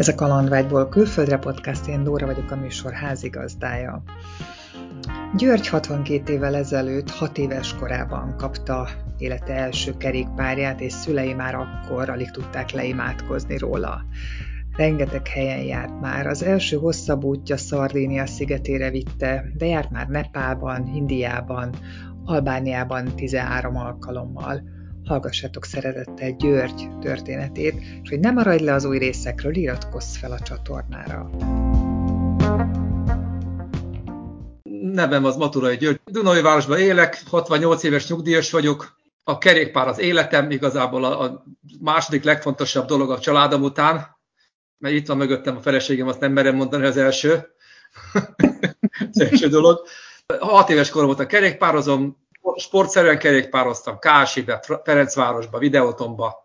Ez a Kalandvágyból külföldre podcast, én Dóra vagyok a műsor házigazdája. György 62 évvel ezelőtt, 6 éves korában kapta élete első kerékpárját, és szülei már akkor alig tudták leimádkozni róla. Rengeteg helyen járt már. Az első hosszabb útja Szardénia szigetére vitte, de járt már Nepálban, Indiában, Albániában 13 alkalommal. Hallgassátok szeretettel György történetét, és hogy ne maradj le az új részekről, iratkozz fel a csatornára. Nevem az Maturai György. Dunai városban élek, 68 éves nyugdíjas vagyok. A kerékpár az életem, igazából a második legfontosabb dolog a családom után, mert itt van mögöttem a feleségem, azt nem merem mondani, az első. az első dolog. Hat éves korom a kerékpározom, sportszerűen kerékpároztam Kásibe, Ferencvárosba, Videótomba,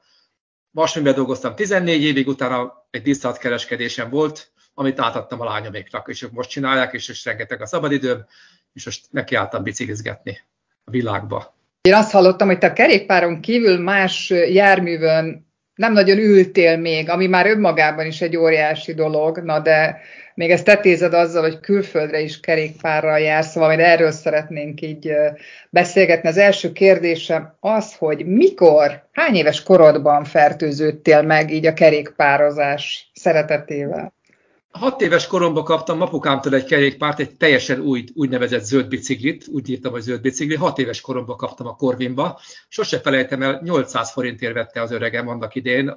Vasműbe dolgoztam 14 évig, utána egy disztátkereskedésem volt, amit átadtam a lányoméknak, és ők most csinálják, és, és rengeteg a szabadidőm, és most nekiálltam biciklizgetni a világba. Én azt hallottam, hogy te a kerékpáron kívül más járművön nem nagyon ültél még, ami már önmagában is egy óriási dolog, na de még ezt tetézed azzal, hogy külföldre is kerékpárral jársz, szóval majd erről szeretnénk így beszélgetni. Az első kérdésem az, hogy mikor, hány éves korodban fertőződtél meg így a kerékpározás szeretetével? Hat éves koromban kaptam apukámtól egy kerékpárt, egy teljesen új, úgynevezett zöld biciklit, úgy írtam, hogy zöld bicikli. Hat éves koromban kaptam a Corvinba. Sose felejtem el, 800 forintért vette az öregem annak idén,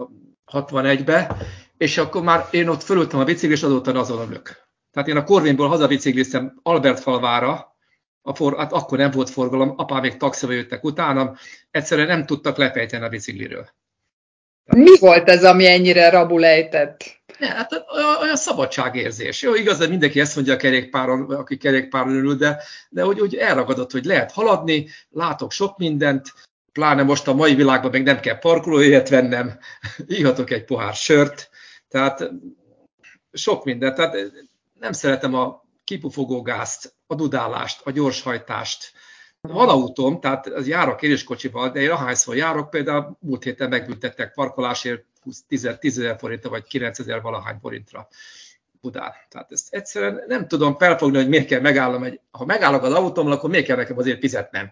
61-be, és akkor már én ott fölültem a bicikli, és azóta azon ülök. Tehát én a Corvinból hazabicikliztem Albertfalvára, a for, hát akkor nem volt forgalom, apám még taxival jöttek utánam, egyszerűen nem tudtak lefejteni a bicikliről. Mi volt ez, ami ennyire rabulejtett? Ne, hát olyan szabadságérzés. Jó, igaz, hogy mindenki ezt mondja a kerékpáron, aki kerékpáron ül, de, de hogy, hogy elragadott, hogy lehet haladni, látok sok mindent, pláne most a mai világban még nem kell parkolójegyet vennem, ihatok egy pohár sört, tehát sok mindent. Tehát nem szeretem a kipufogógázt, a dudálást, a gyorshajtást, van autóm, tehát az járok kocsival, de én ahányszor járok, például múlt héten megbüntettek parkolásért 10, 10 ezer forintra, vagy 9 ezer valahány forintra Budán. Tehát ezt egyszerűen nem tudom felfogni, hogy miért kell megállnom, egy, ha megállok az autómmal, akkor miért kell nekem azért fizetnem.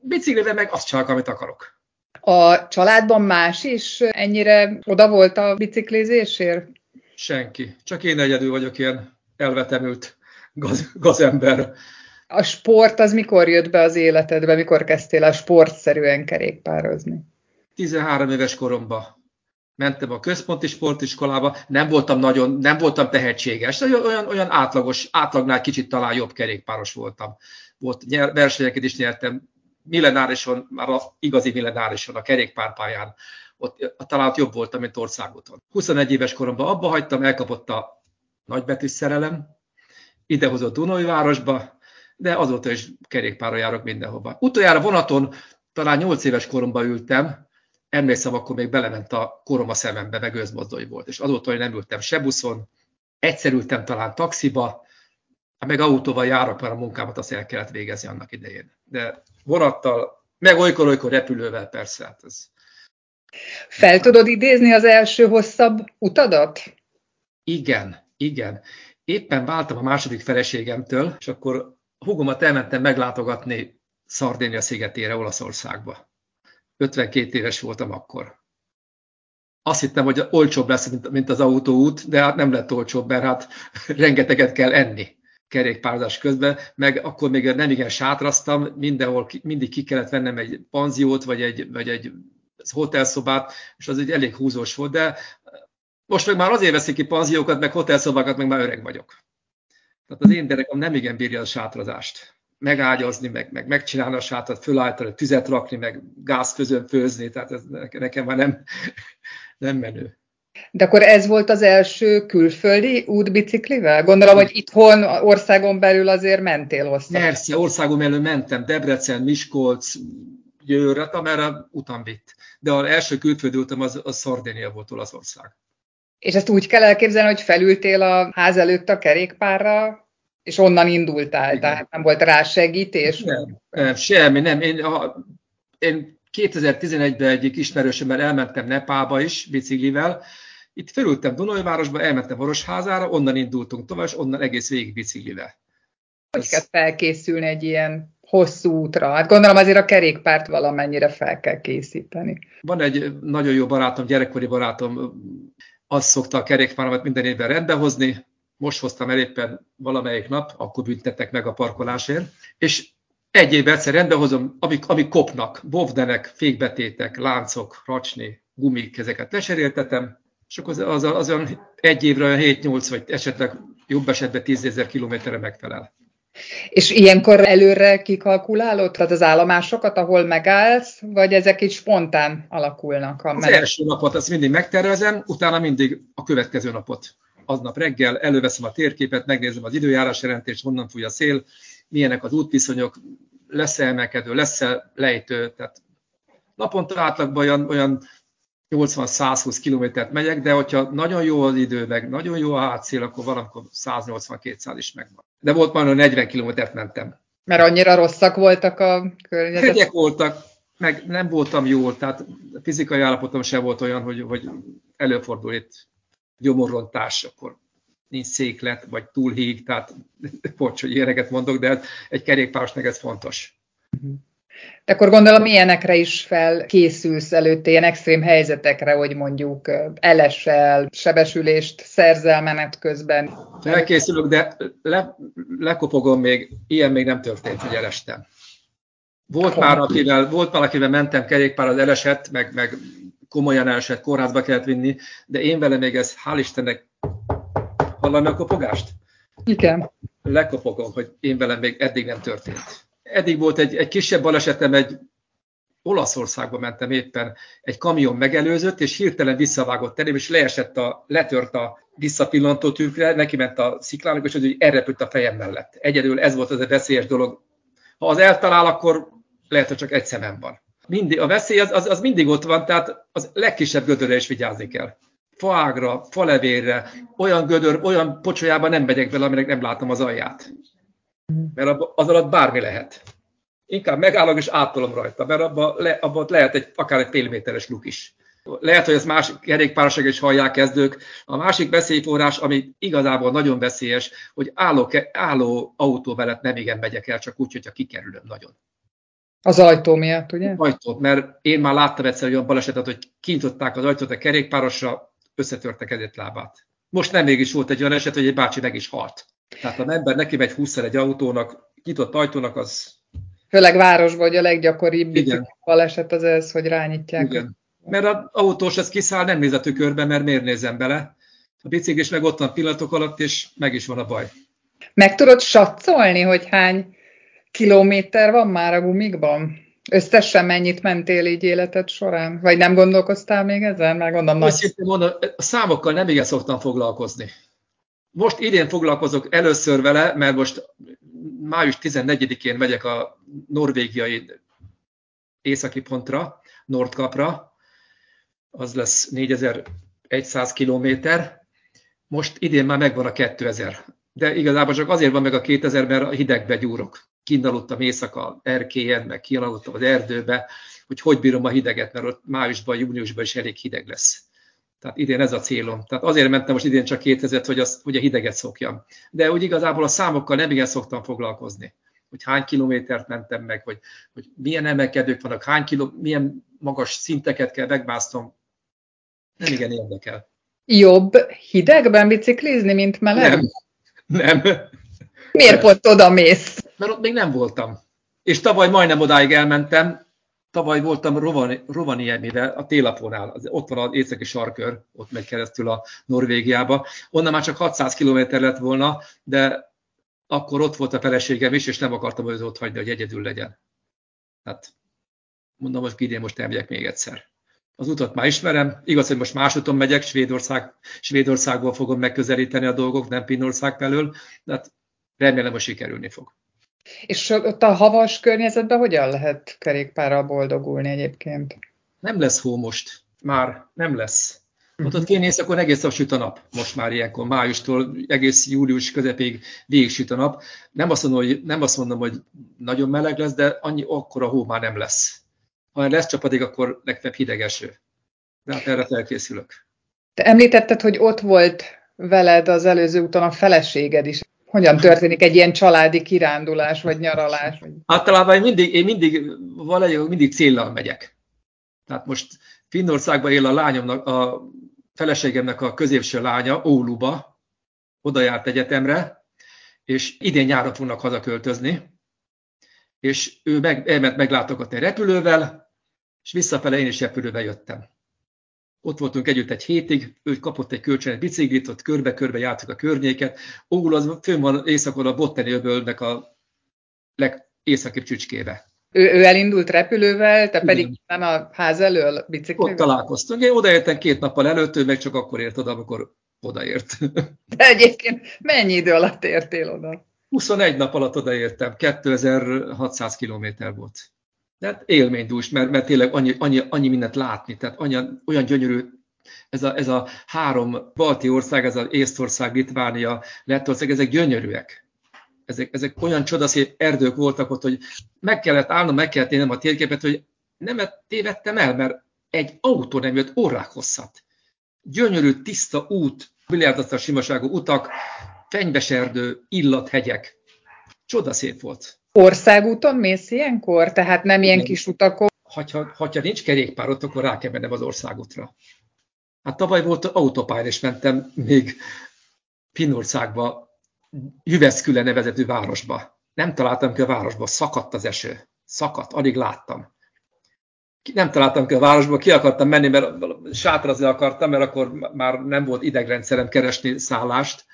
Biciklivel meg azt csinálok, amit akarok. A családban más is ennyire oda volt a biciklézésért? Senki. Csak én egyedül vagyok ilyen elvetemült gaz, gazember. A sport az mikor jött be az életedbe, mikor kezdtél a sportszerűen kerékpározni? 13 éves koromban mentem a központi sportiskolába, nem voltam nagyon, nem voltam tehetséges, olyan, olyan átlagos, átlagnál kicsit talán jobb kerékpáros voltam. Volt, nyer, versenyeket is nyertem, millenárison, már az igazi millenárison, a kerékpárpályán, ott talán ott jobb voltam, mint országúton. 21 éves koromban abba hagytam, elkapott a nagybetű szerelem, idehozott Dunai városba, de azóta is kerékpárra járok mindenhova. Utoljára vonaton talán 8 éves koromban ültem, emlékszem, akkor még belement a korom a szemembe, meg őzmozdony volt, és azóta, hogy nem ültem se buszon, egyszer ültem talán taxiba, meg autóval járok, mert a munkámat azt el kellett végezni annak idején. De vonattal, meg olykor-olykor repülővel persze. Hát ez... Fel tudod idézni az első hosszabb utadat? Igen, igen. Éppen váltam a második feleségemtől, és akkor hugomat elmentem meglátogatni Szardénia szigetére, Olaszországba. 52 éves voltam akkor. Azt hittem, hogy olcsóbb lesz, mint az autóút, de hát nem lett olcsóbb, mert hát rengeteget kell enni kerékpározás közben, meg akkor még nem igen sátraztam, mindenhol mindig ki kellett vennem egy panziót, vagy egy, vagy egy hotelszobát, és az egy elég húzós volt, de most meg már azért veszik ki panziókat, meg hotelszobákat, meg már öreg vagyok. Tehát az én gyerekem nem igen bírja a sátrazást megágyazni, meg, meg megcsinálni a sátrat, fölállítani, tüzet rakni, meg gázfőzőn főzni, tehát ez nekem már nem, nem menő. De akkor ez volt az első külföldi útbiciklivel? Gondolom, hogy itthon, országon belül azért mentél hozzá. Persze, országon belül mentem, Debrecen, Miskolc, Győr, hát amerre utam vitt. De az első külföldi utam az, az Szardénia volt Olaszország. És ezt úgy kell elképzelni, hogy felültél a ház előtt a kerékpárra, és onnan indultál, Igen. tehát nem volt rá segítés? Nem, nem semmi, nem. Én, a, én 2011-ben egyik ismerősömmel elmentem Nepába is biciklivel, Itt felültem Dunajvárosba, elmentem Orosházára, onnan indultunk tovább, és onnan egész végig biciklivel. Hogy Ez... kell felkészülni egy ilyen hosszú útra? Hát gondolom azért a kerékpárt valamennyire fel kell készíteni. Van egy nagyon jó barátom, gyerekkori barátom, azt szokta a kerékpáromat minden évben rendbehozni, most hoztam el éppen valamelyik nap, akkor büntettek meg a parkolásért, és egy évben egyszer rendbehozom, amik, amik kopnak, bovdenek, fékbetétek, láncok, racsni, gumik, ezeket leseréltetem, és akkor az, az, az olyan egy évre olyan 7-8, vagy esetleg jobb esetben 10 ezer kilométerre megfelel. És ilyenkor előre kikalkulálod tehát az állomásokat, ahol megállsz, vagy ezek így spontán alakulnak? A az első napot azt mindig megtervezem, utána mindig a következő napot. Aznap reggel előveszem a térképet, megnézem az időjárás jelentést, honnan fúj a szél, milyenek az útviszonyok, lesz-e emelkedő, lesz-e lejtő, tehát naponta átlagban olyan, olyan 80-120 kilométert megyek, de hogyha nagyon jó az idő, meg nagyon jó a hátszél, akkor valamikor 180-200 is megvan. De volt már 40 kilométert mentem. Mert annyira rosszak voltak a környezet? Hegyek voltak, meg nem voltam jól, tehát fizikai állapotom sem volt olyan, hogy, hogy előfordul itt gyomorrontás, akkor nincs széklet, vagy túl híg, tehát bocs, hogy ilyeneket mondok, de egy kerékpárosnak ez fontos. De akkor gondolom ilyenekre is felkészülsz előtte, ilyen extrém helyzetekre, hogy mondjuk elesel, sebesülést szerzel menet közben. Felkészülök, de le, lekopogom még, ilyen még nem történt, hogy elestem. Volt már, akivel, volt már, akivel mentem kerékpár, az elesett, meg, meg komolyan elesett, kórházba kellett vinni, de én vele még ez, hál' Istennek, hallani a kopogást? Igen. Lekopogom, hogy én velem még eddig nem történt eddig volt egy, egy kisebb balesetem, egy Olaszországba mentem éppen, egy kamion megelőzött, és hirtelen visszavágott elém, és leesett a, letört a visszapillantó tűkre, neki ment a sziklának, és hogy elrepült a fejem mellett. Egyedül ez volt az a veszélyes dolog. Ha az eltalál, akkor lehet, hogy csak egy szemem van. Mindig, a veszély az, az, az mindig ott van, tehát az legkisebb gödörre is vigyázni kell. Faágra, falevérre, olyan gödör, olyan pocsolyában nem megyek bele, aminek nem látom az alját mert az alatt bármi lehet. Inkább megállok és átolom rajta, mert abban le, abba lehet egy, akár egy fél méteres luk is. Lehet, hogy ezt más kerékpárosok is hallják kezdők. A másik veszélyforrás, ami igazából nagyon veszélyes, hogy álló, álló autó mellett nem igen megyek el, csak úgy, hogyha kikerülöm nagyon. Az ajtó miatt, ugye? Ajtót, mert én már láttam egyszer olyan balesetet, hogy kinyitották az ajtót a kerékpárosra, összetörte kezét lábát. Most nem mégis volt egy olyan eset, hogy egy bácsi meg is halt. Tehát ha ember neki megy 20 egy autónak, nyitott ajtónak, az... Főleg városban, hogy a leggyakoribb baleset az ez, hogy rányítják. Igen. Mert az autós ez kiszáll, nem néz a tükörbe, mert miért nézem bele. A biciklis meg ott van pillanatok alatt, és meg is van a baj. Meg tudod satszolni, hogy hány kilométer van már a gumikban? Összesen mennyit mentél így életed során? Vagy nem gondolkoztál még ezen? Már gondolom, nagy... mondom, a számokkal nem igen szoktam foglalkozni. Most idén foglalkozok először vele, mert most május 14-én megyek a norvégiai északi pontra, Nordkapra, az lesz 4100 kilométer. Most idén már megvan a 2000. De igazából csak azért van meg a 2000, mert a hidegbe gyúrok. Kinaludtam éjszaka erkélyen, meg kinaludtam az erdőbe, hogy hogy bírom a hideget, mert ott májusban, júniusban is elég hideg lesz. Tehát idén ez a célom. Tehát azért mentem most idén csak 2000 hogy, az, hogy a hideget szokjam. De úgy igazából a számokkal nem igen szoktam foglalkozni. Hogy hány kilométert mentem meg, hogy, hogy milyen emelkedők vannak, hány kiló, milyen magas szinteket kell megmásztom. Nem igen érdekel. Jobb hidegben biciklizni, mint meleg? Nem. Nem. Miért pont oda mész? Mert ott még nem voltam. És tavaly majdnem odáig elmentem, Tavaly voltam Rovani, Rovaniemibe, a télapónál, ott van az északi sarkör, ott megy keresztül a Norvégiába. Onnan már csak 600 km lett volna, de akkor ott volt a feleségem is, és nem akartam őt ott hagyni, hogy egyedül legyen. Tehát mondom, hogy idén most elmegyek még egyszer. Az utat már ismerem, igaz, hogy most más úton megyek, Svédország, Svédországból fogom megközelíteni a dolgok, nem Pinnország felől, de hát remélem, hogy sikerülni fog. És ott a havas környezetben hogyan lehet kerékpárral boldogulni egyébként? Nem lesz hó most. Már nem lesz. Ott ott kénész, akkor egész nap süt a nap. Most már ilyenkor, májustól egész július közepéig végig süt a nap. Nem azt mondom, hogy, nem azt mondom, hogy nagyon meleg lesz, de annyi akkor a hó már nem lesz. Ha lesz csapadék, akkor legfeljebb hideg eső. De hát erre felkészülök. Te említetted, hogy ott volt veled az előző úton a feleséged is. Hogyan történik egy ilyen családi kirándulás, vagy nyaralás? Általában én mindig, én mindig valahogy mindig céllal megyek. Tehát most Finnországban él a lányomnak, a feleségemnek a középső lánya, Óluba, oda járt egyetemre, és idén nyáron fognak hazaköltözni, és ő meg, elment meglátogatni repülővel, és visszafele én is repülővel jöttem. Ott voltunk együtt egy hétig, ő kapott egy kölcsönös biciklit, ott körbe-körbe jártuk a környéket. Ógul az fönn van északon a Botteni öbölnek a legészakibb csücskébe. Ő, ő elindult repülővel, te pedig Igen. nem a ház elől biciklivel? Ott találkoztunk. Én odaértem két nappal előtt, ő meg csak akkor ért oda, amikor odaért. De egyébként mennyi idő alatt értél oda? 21 nap alatt odaértem, 2600 kilométer volt. Tehát élménydús, mert, mert tényleg annyi, annyi, annyi mindent látni, tehát annyi, olyan gyönyörű ez a, ez a három balti ország, ez az Észtország, Litvánia, Lettország, ezek gyönyörűek. Ezek, ezek olyan csodaszép erdők voltak ott, hogy meg kellett állnom, meg kellett élnem a térképet, hogy nem tévedtem el, mert egy autó nem jött órák hosszat. Gyönyörű, tiszta út, milliárdasztal simaságú utak, fenyveserdő, illathegyek. Csodaszép volt. Országúton mész ilyenkor? Tehát nem ilyen nem. kis utakon? Ha, ha nincs kerékpárot, akkor rá kell mennem az országútra. Hát tavaly volt autópályán, és mentem még Finnországba, Jüveszküle nevezetű városba. Nem találtam ki a városba, szakadt az eső. Szakadt, alig láttam. Nem találtam ki a városba, ki akartam menni, mert sátrazni akartam, mert akkor már nem volt idegrendszerem keresni szállást,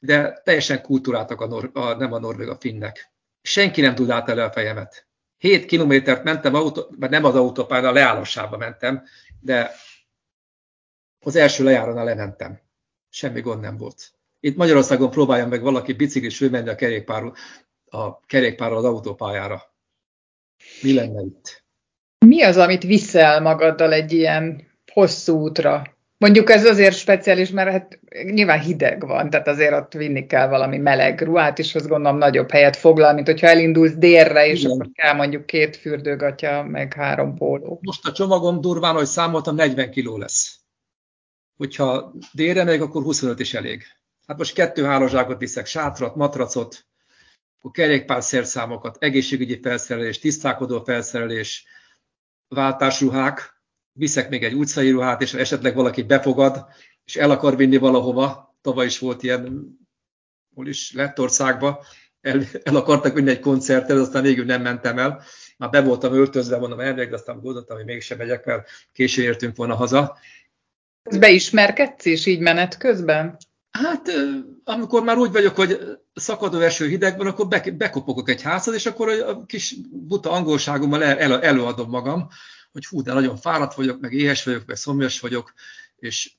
de teljesen kultúráltak a, nor- a nem a norvég, a finnek. Senki nem tud át elő a fejemet. 7 kilométert mentem, autó, mert nem az autópályán, a leállásába mentem, de az első lejárónál lementem. Semmi gond nem volt. Itt Magyarországon próbáljam meg valaki biciklis fölmenni a kerékpárról, a kerékpárral az autópályára. Mi lenne itt? Mi az, amit viszel magaddal egy ilyen hosszú útra? Mondjuk ez azért speciális, mert hát nyilván hideg van, tehát azért ott vinni kell valami meleg ruhát, és azt gondolom nagyobb helyet foglal, mint hogyha elindulsz délre, és Igen. akkor kell mondjuk két fürdőgatya, meg három póló. Most a csomagom durván, hogy számoltam, 40 kiló lesz. Hogyha délre megyek, akkor 25 is elég. Hát most kettő hálózsákot viszek, sátrat, matracot, akkor kerékpár szerszámokat, egészségügyi felszerelés, tisztálkodó felszerelés, váltásruhák, viszek még egy utcai ruhát, és esetleg valaki befogad, és el akar vinni valahova, tavaly is volt ilyen, hol is, Lettországba, el, el akartak vinni egy koncertre, aztán végül nem mentem el. Már be voltam öltözve, mondom, elmegyek, de aztán gondoltam, hogy mégsem megyek, mert késő értünk volna haza. Beismerkedsz is így menet közben? Hát, amikor már úgy vagyok, hogy szakadó eső hidegben, akkor be, bekopogok egy házat, és akkor a kis buta angolságommal el, el, előadom magam, hogy hú, de nagyon fáradt vagyok, meg éhes vagyok, meg szomjas vagyok, és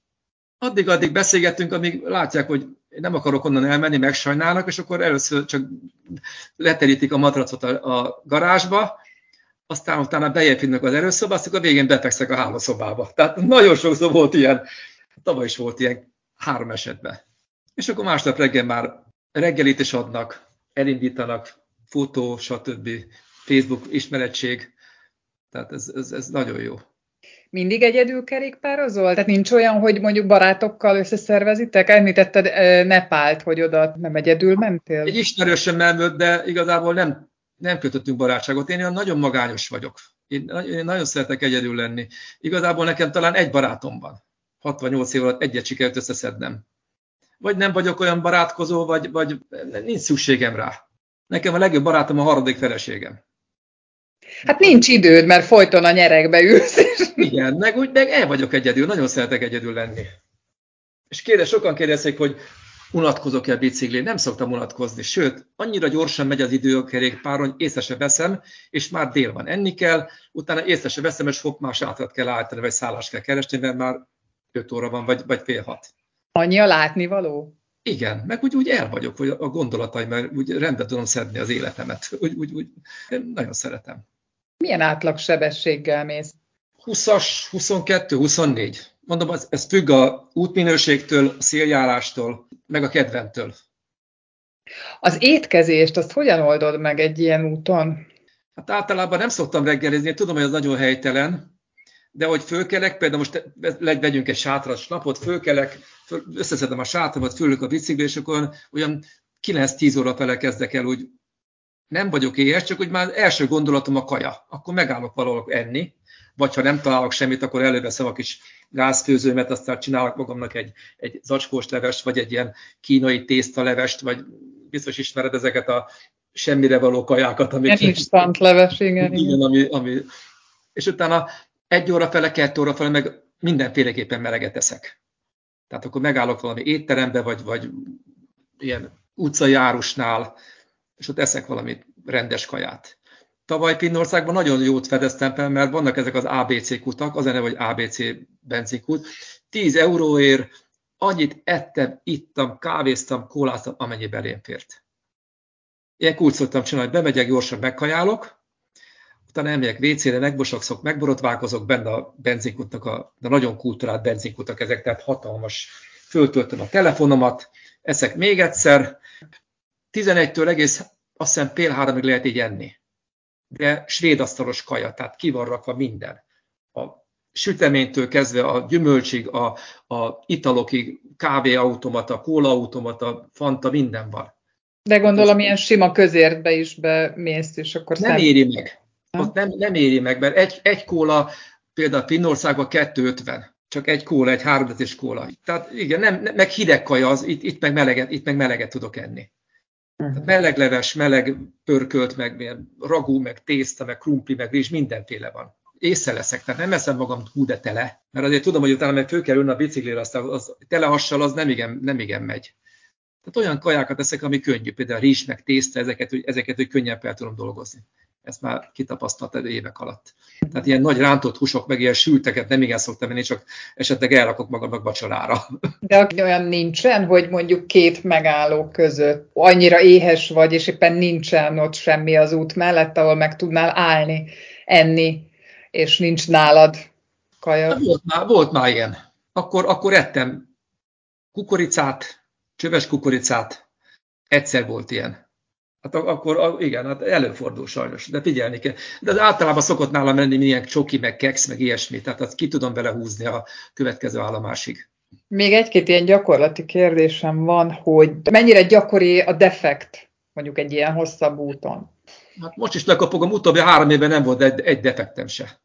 addig-addig beszélgettünk, amíg látják, hogy nem akarok onnan elmenni, megsajnálnak, és akkor először csak leterítik a matracot a, a garázsba, aztán utána bejebb az erőszobba, aztán a végén befekszek a hálószobába. Tehát nagyon sokszor volt ilyen, tavaly is volt ilyen három esetben. És akkor másnap reggel már reggelit is adnak, elindítanak, fotó, stb. Facebook ismeretség, tehát ez, ez, ez nagyon jó. Mindig egyedül kerékpározol? Tehát nincs olyan, hogy mondjuk barátokkal összeszervezitek? Említetted Nepált, hogy oda nem egyedül mentél? Egy ismerősöm elmött, de igazából nem, nem kötöttünk barátságot. Én olyan nagyon magányos vagyok. Én, én nagyon szeretek egyedül lenni. Igazából nekem talán egy barátom van. 68 év alatt egyet sikerült összeszednem. Vagy nem vagyok olyan barátkozó, vagy, vagy nincs szükségem rá. Nekem a legjobb barátom a harmadik feleségem. Hát nincs időd, mert folyton a nyerekbe ülsz. Igen, meg úgy, meg el vagyok egyedül, nagyon szeretek egyedül lenni. És kérdez, sokan kérdezik, hogy unatkozok-e biciklén. Nem szoktam unatkozni, sőt, annyira gyorsan megy az idő a kerékpáron, észre se veszem, és már dél van, enni kell, utána észre se veszem, és fog más átrat kell állítani, vagy szállást kell keresni, mert már 5 óra van, vagy, vagy fél hat. Annyi a látnivaló? Igen, meg úgy, úgy el vagyok, hogy a gondolataim, mert úgy rendbe tudom szedni az életemet. Úgy, úgy, úgy, én nagyon szeretem. Milyen átlagsebességgel mész? 20-as, 22, 24. Mondom, ez, ez függ a útminőségtől, a széljárástól, meg a kedventől. Az étkezést, azt hogyan oldod meg egy ilyen úton? Hát általában nem szoktam reggelizni, tudom, hogy ez nagyon helytelen, de hogy fölkelek, például most vegyünk egy sátras napot, fölkelek, föl, összeszedem a sátramat, fölök a bicikli, és akkor olyan 9-10 óra fele kezdek el úgy, nem vagyok éhes, csak hogy már első gondolatom a kaja. Akkor megállok valahol enni, vagy ha nem találok semmit, akkor előveszem a kis gázfőzőmet, aztán csinálok magamnak egy, egy zacskós levest, vagy egy ilyen kínai tésztalevest, vagy biztos ismered ezeket a semmire való kajákat. Amik, instant leves, igen. igen ami, ami, és utána egy óra fele, kettő óra fele meg mindenféleképpen meleget eszek. Tehát akkor megállok valami étterembe, vagy, vagy ilyen utcai árusnál, és ott eszek valami rendes kaját. Tavaly Pinnországban nagyon jót fedeztem fel, mert vannak ezek az ABC kutak, az neve, hogy ABC benzinkút. 10 euróért annyit ettem, ittam, kávéztam, kóláztam, amennyi belém fért. Ilyen úgy szoktam csinálni, hogy bemegyek, gyorsan megkajálok, utána elmegyek WC-re, megbosakszok, megborotválkozok benne a benzinkutnak, a, de nagyon kulturált benzinkutak ezek, tehát hatalmas. Föltöltöm a telefonomat, eszek még egyszer, 11-től egész azt hiszem fél háromig lehet így enni. De svéd asztalos kaja, tehát ki van rakva minden. A süteménytől kezdve a gyümölcsig, a, a italokig, kávéautomata, kólaautomata, fanta, minden van. De gondolom, ilyen sima közértbe is bemész, és akkor Nem szem... éri meg. Ott nem, nem éri meg, mert egy, egy kóla, például Finnországban 2,50. Csak egy kóla, egy háromdetes kóla. Tehát igen, nem, meg hideg kaja, az, itt, itt, meg meleget, itt meg meleget tudok enni. Uh-huh. Meleg leves, meleg pörkölt, meg ragú, meg tészta, meg krumpli, meg rizs, mindenféle van. Észre leszek, tehát nem eszem magam hú de tele, mert azért tudom, hogy utána meg föl kell ülni a biciklire, aztán az telehassal az nem igen, nem igen megy. Tehát olyan kajákat eszek, ami könnyű, például rizs, meg tészta, ezeket, hogy, ezeket, hogy könnyen fel tudom dolgozni. Ezt már kitapasztaltad évek alatt. Tehát ilyen nagy rántott húsok, meg ilyen sülteket nem igen szoktam menni, csak esetleg elrakok magamnak vacsorára. De olyan nincsen, hogy mondjuk két megálló között annyira éhes vagy, és éppen nincsen ott semmi az út mellett, ahol meg tudnál állni, enni, és nincs nálad kaja. Volt már, volt már ilyen. Akkor, akkor ettem kukoricát, csöves kukoricát. Egyszer volt ilyen. Hát akkor igen, hát előfordul sajnos, de figyelni kell. De az általában szokott nálam lenni milyen csoki, meg keks, meg ilyesmi, tehát azt ki tudom vele húzni a következő állomásig. Még egy-két ilyen gyakorlati kérdésem van, hogy mennyire gyakori a defekt mondjuk egy ilyen hosszabb úton? Hát most is lekapogom, utóbbi három évben nem volt egy, egy defektem se.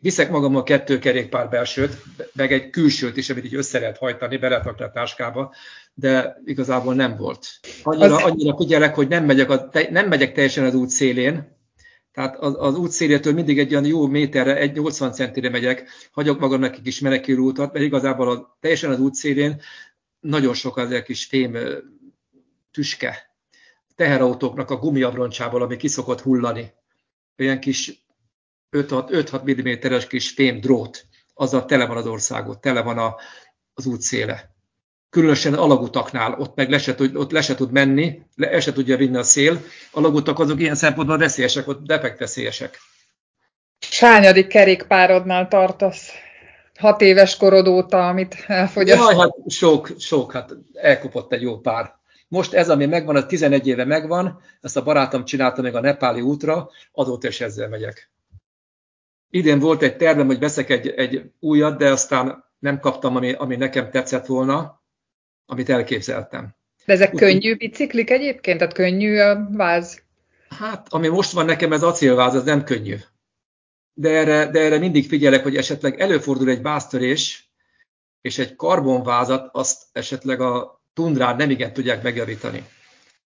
Viszek magammal kettő kerékpár belsőt, meg egy külsőt is, amit így össze lehet hajtani, be lehet a táskába, de igazából nem volt. Annyira, annyira figyelek, hogy nem megyek, a, nem megyek teljesen az út szélén, tehát az, az út szélétől mindig egy olyan jó méterre, egy 80 centire megyek, hagyok magamnak egy kis menekülő útat, mert igazából a, teljesen az út szélén nagyon sok az egy kis fém tüske, teherautóknak a gumiabroncsából, ami kiszokott hullani. Olyan kis 5-6 mm-es kis fém drót, azzal tele van az országot, tele van a, az útszéle. Különösen alagutaknál, ott meg le se, tud, ott le se tud menni, le se tudja vinni a szél. Alagutak azok ilyen szempontból veszélyesek, ott defekt veszélyesek. Sányadik kerékpárodnál tartasz? Hat éves korod óta, amit elfogyasztál? Jaj, hát sok, sok, hát elkopott egy jó pár. Most ez, ami megvan, az 11 éve megvan, ezt a barátom csinálta még a nepáli útra, azóta is ezzel megyek. Idén volt egy tervem, hogy veszek egy, egy újat, de aztán nem kaptam, ami, ami nekem tetszett volna, amit elképzeltem. De ezek Úgy, könnyű biciklik egyébként? Tehát könnyű a váz? Hát, ami most van nekem, ez acélváz, ez nem könnyű. De erre, de erre mindig figyelek, hogy esetleg előfordul egy váztörés, és egy karbonvázat azt esetleg a tundrán nem igen tudják megjavítani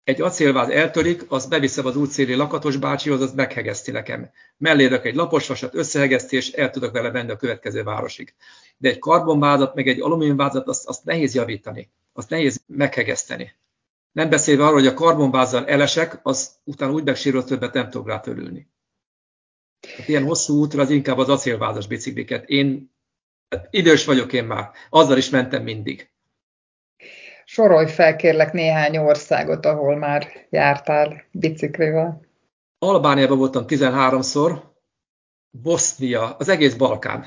egy acélváz eltörik, azt beviszem az útszéli lakatos bácsihoz, az meghegeszti nekem. Mellé egy laposvasat, összehegeszti, és el tudok vele menni a következő városig. De egy karbonvázat, meg egy alumíniumvázat, azt, azt nehéz javítani, azt nehéz meghegeszteni. Nem beszélve arról, hogy a karbonvázzal elesek, az utána úgy megsérül, többet nem tudok rá törülni. Hát ilyen hosszú útra az inkább az acélvázas bicikliket. Én idős vagyok én már, azzal is mentem mindig. Sorolj fel kérlek néhány országot, ahol már jártál biciklivel. Albániában voltam 13-szor, Bosznia, az egész Balkán.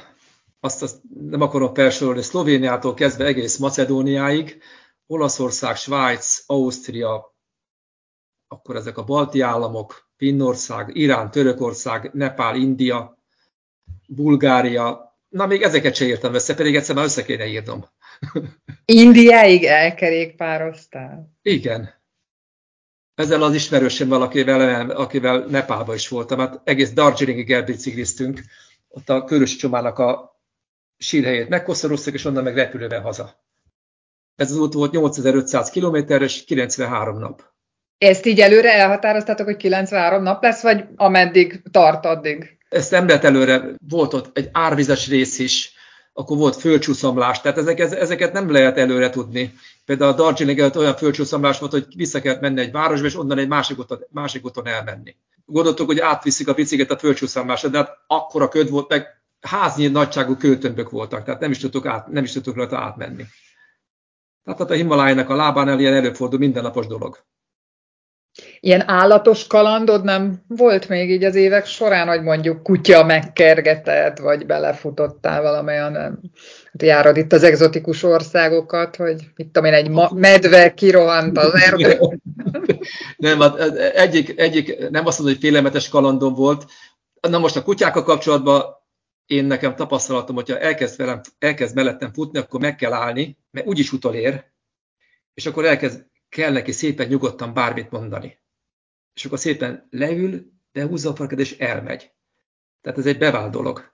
Azt, azt nem akarom felsorolni, Szlovéniától kezdve egész Macedóniáig, Olaszország, Svájc, Ausztria, akkor ezek a balti államok, Finnország, Irán, Törökország, Nepál, India, Bulgária. Na, még ezeket se írtam össze, pedig egyszer már össze kéne írnom. Indiáig elkerékpároztál? Igen. Ezzel az ismerősöm akivel, akivel Nepálban is voltam, hát egész Darjeelingig elbicikliztünk, ott a Körösi Csomának a sírhelyét megkoszoroztak, és onnan meg repülővel haza. Ez az út volt 8500 km és 93 nap. Ezt így előre elhatároztátok, hogy 93 nap lesz, vagy ameddig tart addig? Ezt nem lehet előre, volt ott egy árvizes rész is, akkor volt földcsúszomlás, tehát ezeket, ezeket nem lehet előre tudni. Például a Darjeeling előtt olyan földcsúszomlás volt, hogy vissza kellett menni egy városba, és onnan egy másik úton, másik úton elmenni. Gondoltuk, hogy átviszik a biciklet a földcsúszomlásra, de hát akkora köd volt, meg háznyi nagyságú kőtömbök voltak, tehát nem is tudtuk, át, nem is tudtuk rajta átmenni. Tehát a Himalájának a lábánál ilyen előfordul mindennapos dolog. Ilyen állatos kalandod nem volt még így az évek során, hogy mondjuk kutya megkergetett, vagy belefutottál valamilyen, hát járod itt az egzotikus országokat, hogy mit tudom én, egy medve kirohant az erdő. nem, hát egyik, egyik, nem azt mondom, hogy félelmetes kalandom volt. Na most a kutyákkal kapcsolatban én nekem tapasztalatom, hogyha elkezd, velem, elkezd mellettem futni, akkor meg kell állni, mert úgyis utolér, és akkor elkezd, kell neki szépen nyugodtan bármit mondani. És akkor szépen leül, de húzza a farkad, és elmegy. Tehát ez egy bevált dolog.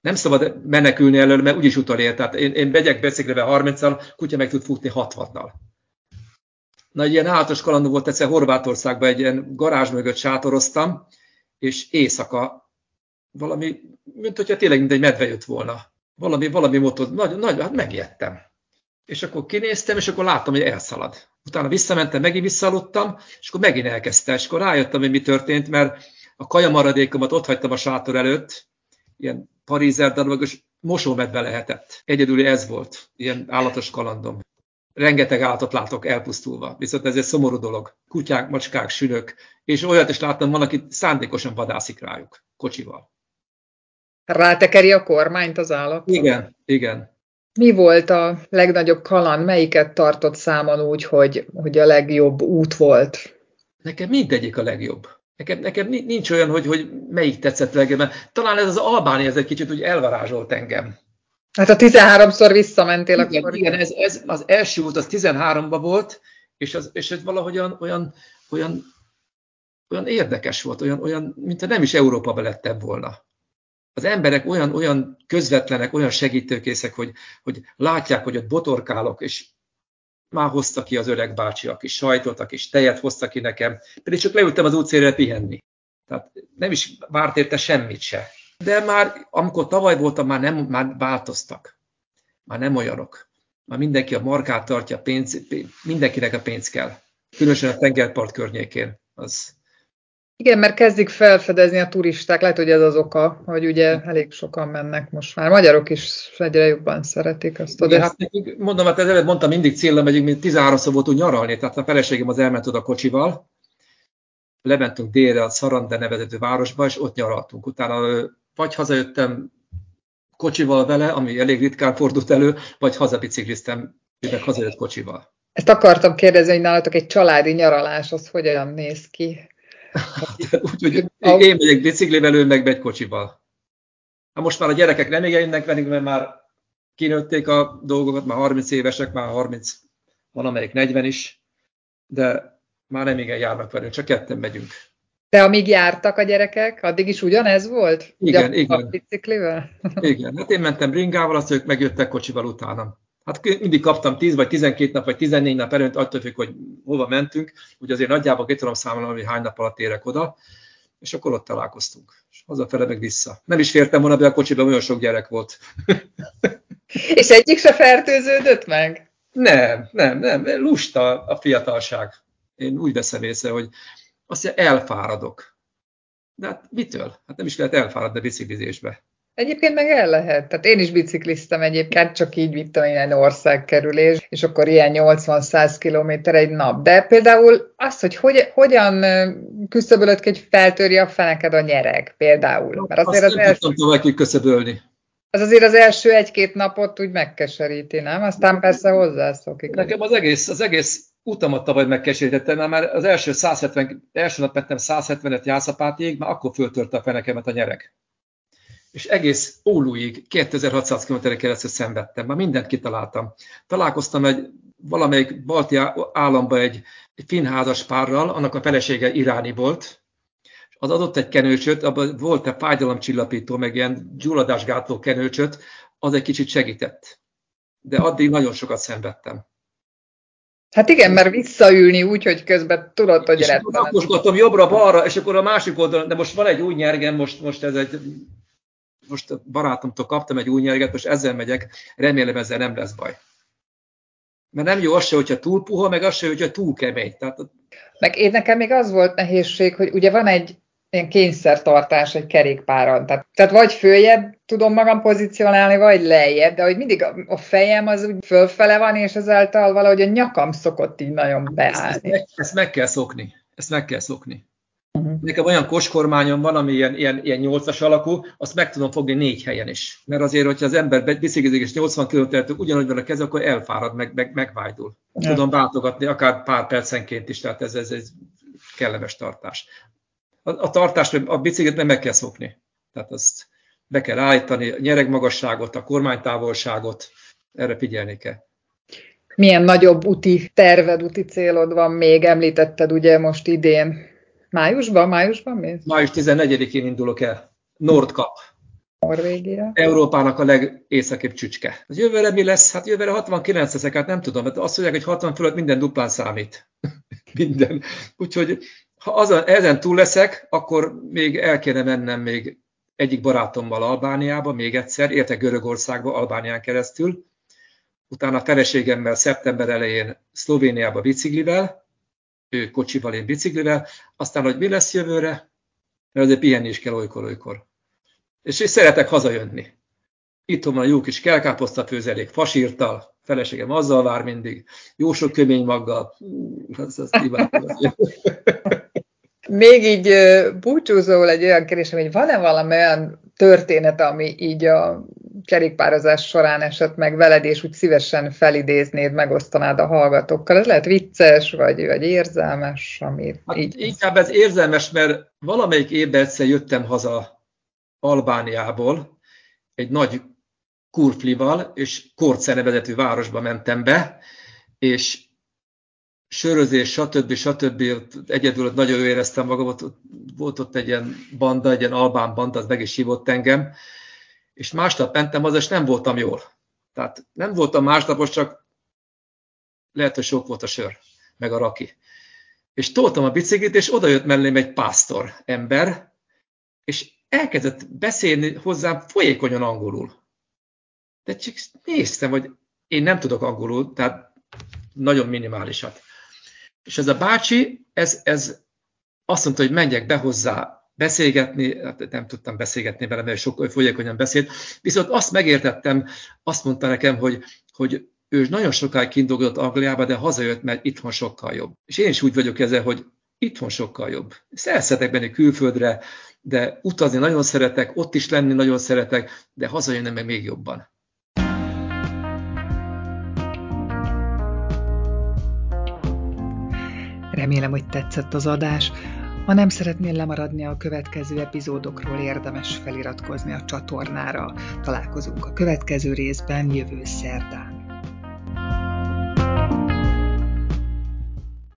Nem szabad menekülni előle, mert úgyis utolér. Tehát én, én megyek beszélve 30-al, kutya meg tud futni 60-nal. Na, egy ilyen állatos kaland volt egyszer Horvátországban, egy ilyen garázs mögött sátoroztam, és éjszaka valami, mint hogyha tényleg mint egy medve jött volna. Valami, valami motor, nagy, nagy, hát megijedtem. És akkor kinéztem, és akkor láttam, hogy elszalad. Utána visszamentem, megint visszaludtam, és akkor megint elkezdte, és akkor rájöttem, hogy mi történt, mert a kajamaradékomat ott hagytam a sátor előtt, ilyen parízer darabok, és mosómedve lehetett. Egyedül ez volt, ilyen állatos kalandom. Rengeteg állatot látok elpusztulva, viszont ez egy szomorú dolog. Kutyák, macskák, sülök, és olyat is láttam, van, aki szándékosan vadászik rájuk, kocsival. Rátekeri a kormányt az állat? Igen, igen. Mi volt a legnagyobb kaland? Melyiket tartott számon úgy, hogy, hogy a legjobb út volt? Nekem mindegyik a legjobb. Nekem, nekem nincs olyan, hogy, hogy melyik tetszett legjobban. Talán ez az Albánia ez egy kicsit úgy elvarázsolt engem. Hát a 13-szor visszamentél igen, akkor. Igen, ez, ez, az első út az 13-ba volt, és, az, és ez valahogyan olyan, olyan, olyan érdekes volt, olyan, olyan, mint nem is Európába lettem volna az emberek olyan, olyan közvetlenek, olyan segítőkészek, hogy, hogy látják, hogy ott botorkálok, és már hozta ki az öreg bácsi a kis sajtot, a tejet hozta ki nekem, pedig csak leültem az útszélre pihenni. Tehát nem is várt érte semmit se. De már, amikor tavaly voltam, már, nem, már változtak. Már nem olyanok. Már mindenki a markát tartja, pénz, mindenkinek a pénz kell. Különösen a tengerpart környékén. Az, igen, mert kezdik felfedezni a turisták, lehet, hogy ez az oka, hogy ugye elég sokan mennek most már. Magyarok is egyre jobban szeretik azt. Igen, hát nekik, mondom, hát előtt mondtam, mindig célra megyünk, mint 13-szor voltunk nyaralni, tehát a feleségem az elment oda kocsival, lementünk délre a Szarande nevezető városba, és ott nyaraltunk. Utána vagy hazajöttem kocsival vele, ami elég ritkán fordult elő, vagy hazabicikliztem, meg hazajött kocsival. Ezt akartam kérdezni, hogy nálatok egy családi nyaralás, az hogyan néz ki? Úgyhogy én megyek biciklivel, ő meg megy kocsival. Na most már a gyerekek nem jönnek velünk, mert már kinőtték a dolgokat, már 30 évesek, már 30, van amelyik 40 is, de már nem igen járnak velünk, csak ketten megyünk. De amíg jártak a gyerekek, addig is ugyanez volt? Igen, Ugyan igen. A biciklivel? Igen, hát én mentem ringával, azt ők megjöttek kocsival utánam. Hát mindig kaptam 10 vagy 12 nap, vagy 14 nap előtt, attól függ, hogy hova mentünk. Ugye azért nagyjából ki tudom számolni, hogy hány nap alatt érek oda, és akkor ott találkoztunk. És hazafele meg vissza. Nem is fértem volna be a kocsiba, olyan sok gyerek volt. és egyik se fertőződött meg? Nem, nem, nem. Lusta a fiatalság. Én úgy veszem észre, hogy azt mondja, elfáradok. De hát mitől? Hát nem is lehet elfáradni a biciklizésbe. Egyébként meg el lehet. Tehát én is bicikliztem egyébként, csak így vittem ilyen országkerülés, és akkor ilyen 80-100 kilométer egy nap. De például az, hogy, hogy hogyan küszöbölöd, hogy feltörje a feneked a nyereg például. Mert azért Azt az első... tovább kiküszöbölni. Az azért az első egy-két napot úgy megkeseríti, nem? Aztán persze hozzászokik. Nekem az egész, az egész utamat tavaly megkeserítettem, már az első, 170, első nap vettem 170-et jászapátig, már akkor föltörte a fenekemet a nyereg és egész Óluig 2600 km keresztül szenvedtem, már mindent kitaláltam. Találkoztam egy valamelyik balti államba egy, egy finn házas párral, annak a felesége iráni volt, és az adott egy kenőcsöt, abban volt egy fájdalomcsillapító, meg ilyen gyulladásgátló kenőcsöt, az egy kicsit segített. De addig nagyon sokat szenvedtem. Hát igen, mert visszaülni úgy, hogy közben tudod, hogy. És jobbra-balra, és akkor a másik oldalon, de most van egy új nyergem, most, most ez egy, most barátomtól kaptam egy új nyerget, most ezzel megyek, remélem ezzel nem lesz baj. Mert nem jó az se, hogyha túl puha, meg az se, hogyha túl kemény. Tehát... Meg én nekem még az volt nehézség, hogy ugye van egy ilyen kényszertartás egy kerékpáron. Tehát, tehát vagy följebb tudom magam pozícionálni, vagy lejjebb, de hogy mindig a, a fejem az úgy fölfele van, és ezáltal valahogy a nyakam szokott így nagyon beállni. Ezt, ezt, meg, ezt meg kell szokni. Ezt meg kell szokni. Uh-huh. Nekem olyan koskormányom van, ami ilyen, ilyen, ilyen 8-as alakú, azt meg tudom fogni négy helyen is. Mert azért, hogyha az ember biciklizik és 80 km ugyanúgy van a keze, akkor elfárad, meg, meg, megvájdul. Ja. Tudom váltogatni akár pár percenként is, tehát ez, ez, ez kellemes tartás a, a tartást, a biciklit nem meg kell szokni. Tehát azt be kell állítani, a nyeregmagasságot, a kormánytávolságot, erre figyelni kell. Milyen nagyobb úti terved, úti célod van még? Említetted ugye most idén. Májusban? Májusban mi? Május 14-én indulok el. Nordkap. Norvégia. Európának a legészakibb csücske. Az jövőre mi lesz? Hát jövőre 69 leszek, hát nem tudom. Hát azt mondják, hogy 60 fölött minden duplán számít. minden. Úgyhogy ha azon, ezen túl leszek, akkor még el kéne mennem még egyik barátommal Albániába, még egyszer, érte Görögországba, Albánián keresztül, utána a feleségemmel szeptember elején Szlovéniába biciklivel, ő kocsival, én biciklivel, aztán, hogy mi lesz jövőre, mert azért pihenni is kell olykor-olykor. És, és szeretek hazajönni. Itt van a jó kis kelkáposzta főzelék, fasírtal, feleségem azzal vár mindig, jó sok kömény maggal. Az, az Még így búcsúzóul egy olyan kérdés, hogy van-e valami olyan történet, ami így a kerékpározás során esett meg veled, és úgy szívesen felidéznéd, megosztanád a hallgatókkal. Ez lehet vicces, vagy, vagy érzelmes, amit hát így... Inkább ez érzelmes, mert valamelyik évben egyszer jöttem haza Albániából, egy nagy kurflival, és Korce vezető városba mentem be, és sörözés, stb. stb. Egyedül ott nagyon éreztem magam, ott, volt ott egy ilyen banda, egy ilyen albán banda, az meg is hívott engem, és másnap mentem az, és nem voltam jól. Tehát nem voltam másnapos, csak lehet, hogy sok volt a sör, meg a raki. És toltam a biciklit, és oda jött mellém egy pásztor ember, és elkezdett beszélni hozzám folyékonyan angolul. De csak néztem, hogy én nem tudok angolul, tehát nagyon minimálisat. És ez a bácsi, ez, ez azt mondta, hogy menjek be hozzá beszélgetni, hát nem tudtam beszélgetni vele, mert sok folyékonyan beszélt, viszont azt megértettem, azt mondta nekem, hogy, hogy ő nagyon sokáig kint dolgozott Angliába, de hazajött, mert itthon sokkal jobb. És én is úgy vagyok ezzel, hogy itthon sokkal jobb. Szeretek menni külföldre, de utazni nagyon szeretek, ott is lenni nagyon szeretek, de hazajönni meg még jobban. Remélem, hogy tetszett az adás. Ha nem szeretnél lemaradni a következő epizódokról, érdemes feliratkozni a csatornára. Találkozunk a következő részben jövő szerdán.